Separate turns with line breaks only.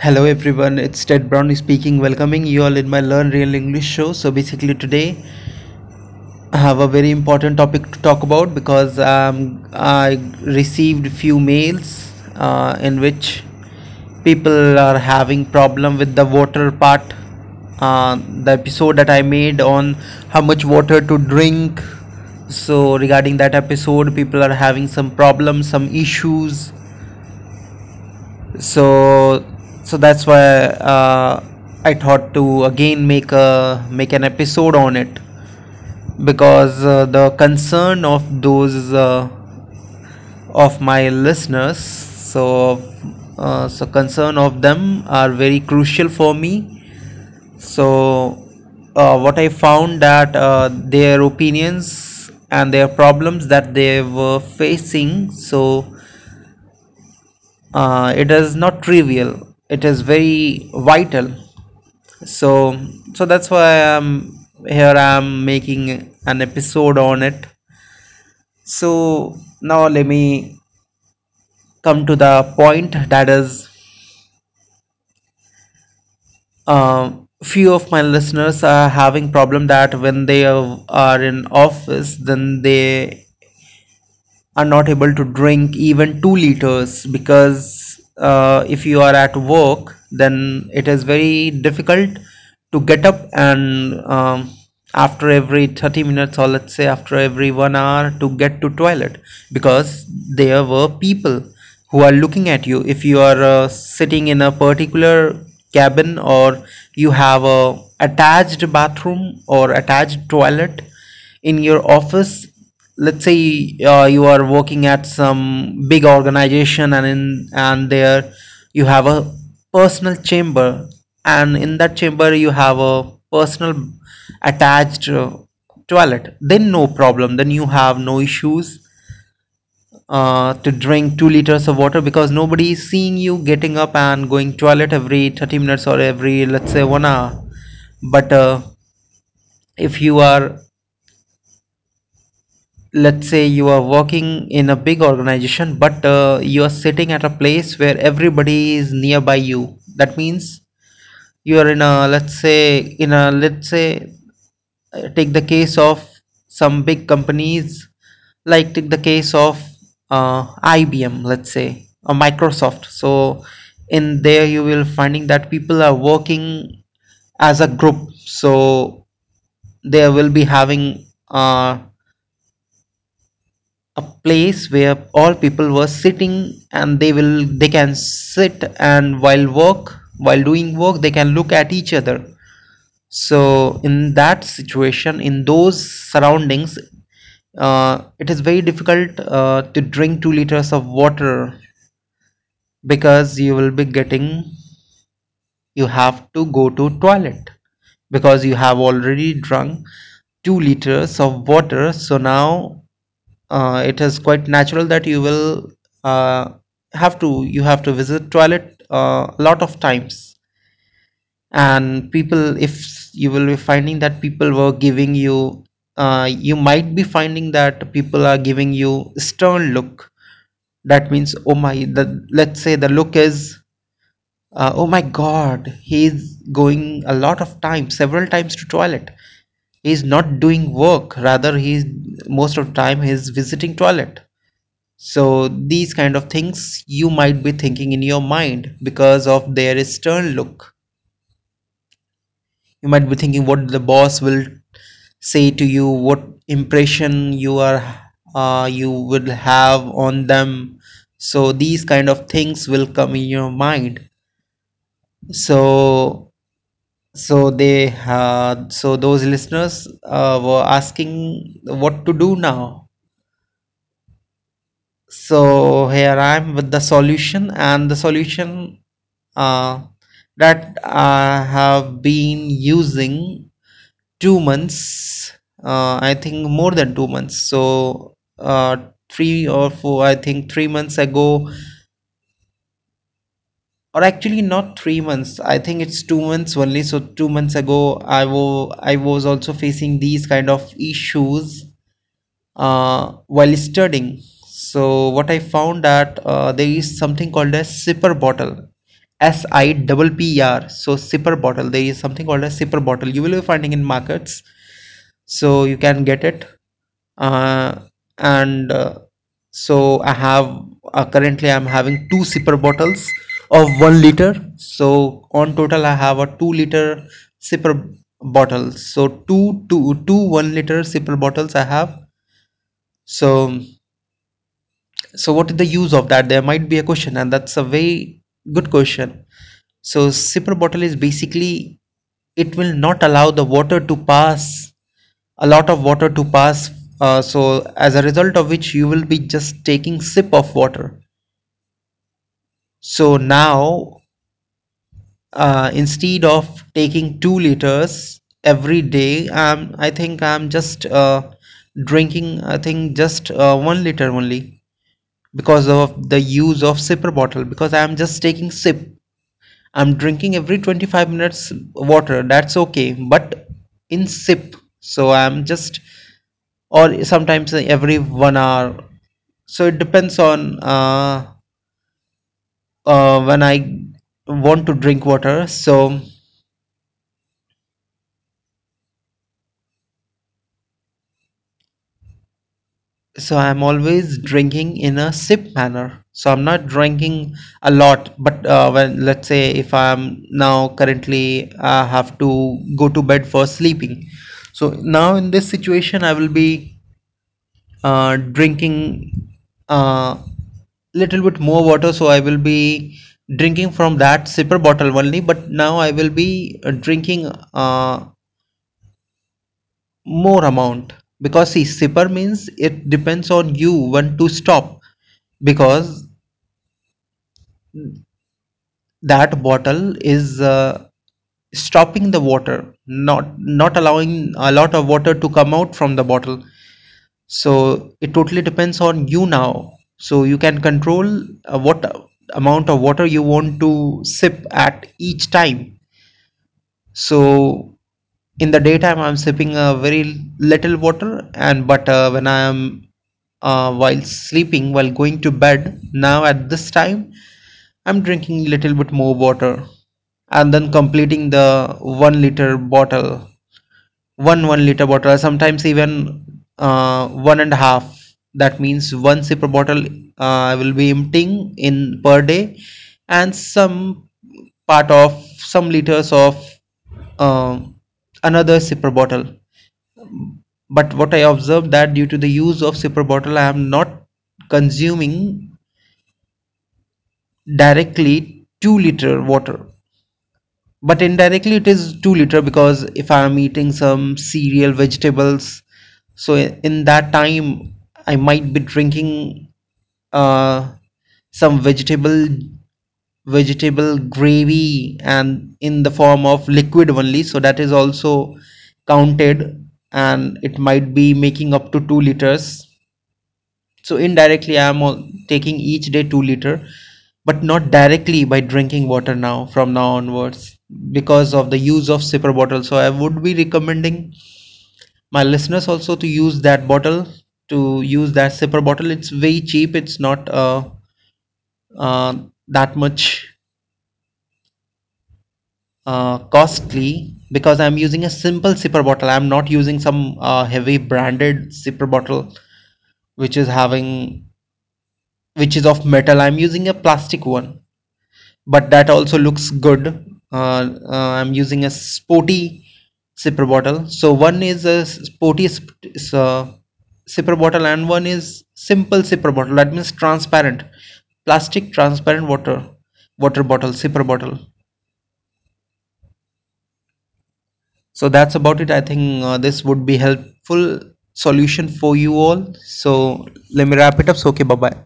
Hello everyone, it's Ted Brown speaking, welcoming you all in my Learn Real English show. So basically today I have a very important topic to talk about because um, I received few mails uh, in which people are having problem with the water part. Uh, the episode that I made on how much water to drink. So regarding that episode, people are having some problems, some issues. So so that's why uh, I thought to again make a make an episode on it. Because uh, the concern of those uh, of my listeners so uh, so concern of them are very crucial for me. So uh, what i found that uh, their opinions and their problems that they were facing so it is not trivial it is very vital. So so that's why i'm here i'm making an episode on it. So now let me come to the point that is uh, few of my listeners are having problem that when they are in office then they are not able to drink even 2 liters because uh, if you are at work then it is very difficult to get up and um, after every 30 minutes or let's say after every one hour to get to toilet because there were people who are looking at you. If you are uh, sitting in a particular cabin or you have a attached bathroom or attached toilet in your office let's say uh, you are working at some big organization and in and there you have a personal chamber and in that chamber you have a personal attached uh, toilet then no problem. Then you have no issues uh, to drink 2 liters of water because nobody is seeing you getting up and going toilet every 30 minutes or every let's say 1 hour. But uh, if you are let's say you are working in a big organization but uh, you are sitting at a place where everybody is nearby you. That means you are in a let's say in a let's say uh, take the case of some big companies like take the case of uh, IBM let's say or Microsoft. So in there you will finding that people are working as a group. So they will be having uh, a place where all people were sitting and they will they can sit and while work while doing work they can look at each other. So in that situation in those surroundings uh, it is very difficult uh, to drink 2 liters of water because you will be getting you have to go to toilet because you have already drunk 2 liters of water. So now uh, it is quite natural that you will uh, have to you have to visit toilet uh, a lot of times. And people if you will be finding that people were giving you uh, you might be finding that people are giving you stern look. That means oh my the let's say the look is uh, oh my god he's going a lot of times several times to toilet he's not doing work. Rather he's most of the time he's visiting toilet. So these kind of things you might be thinking in your mind because of their stern look. You might be thinking what the boss will say to you what impression you are uh, you will have on them. So these kind of things will come in your mind. So so they uh, so those listeners uh, were asking what to do now. So here i am with the solution and the solution uh, that i have been using two months uh, i think more than two months. So uh, three or four i think three months ago or actually not three months i think it's two months only so two months ago i wo- i was also facing these kind of issues uh, while studying so what i found that uh, there is something called a sipper bottle S I double P R. So sipper bottle. There is something called a sipper bottle. You will be finding in markets. So you can get it. Uh, and uh, so I have uh, currently I'm having two sipper bottles of one liter. So on total I have a two liter sipper bottles. So two two two one liter sipper bottles I have. So so what is the use of that? There might be a question, and that's a very good question. So sipper bottle is basically it will not allow the water to pass a lot of water to pass. Uh, so as a result of which you will be just taking sip of water. So now uh, instead of taking two liters every day, um, I think I'm just uh, drinking. I think just uh, one liter only because of the use of sipper bottle because I'm just taking sip I'm drinking every 25 minutes water. That's okay. But in sip, so I'm just or sometimes every one hour. So it depends on uh, uh, when I want to drink water. So so I'm always drinking in a sip manner. So I'm not drinking a lot. But uh, when let's say if I'm now currently I have to go to bed for sleeping. So now in this situation, I will be uh, drinking uh, little bit more water so i will be drinking from that sipper bottle only. But now i will be uh, drinking uh, more amount. Because see sipper means it depends on you when to stop. Because that bottle is uh, stopping the water not not allowing a lot of water to come out from the bottle. So it totally depends on you now so you can control uh, what amount of water you want to sip at each time. So in the daytime i'm sipping a very little water and but uh, when i am uh, while sleeping while going to bed now at this time i'm drinking a little bit more water and then completing the one liter bottle one one liter bottle sometimes even uh, one and a half that means one sipper bottle uh, will be emptying in per day and some part of some liters of uh, another sipper bottle. But what i observed that due to the use of sipper bottle i am not consuming directly 2 liter water. But indirectly it is 2 liter because if i am eating some cereal vegetables so in that time i might be drinking uh, some vegetable vegetable gravy and in the form of liquid only. So that is also counted and it might be making up to 2 liters. So indirectly i am taking each day 2 liter but not directly by drinking water now from now onwards because of the use of sipper bottle. So i would be recommending my listeners also to use that bottle to use that sipper bottle it's very cheap. It's not uh, uh, that much uh, costly because i'm using a simple sipper bottle. I'm not using some uh, heavy branded sipper bottle which is having which is of metal. I'm using a plastic one but that also looks good. Uh, uh, i'm using a sporty sipper bottle. So one is a sporty uh, sipper bottle and one is simple sipper bottle. That means transparent. Plastic transparent water water bottle sipper bottle. So that's about it. I think uh, this would be helpful solution for you all. So let me wrap it up. So okay bye bye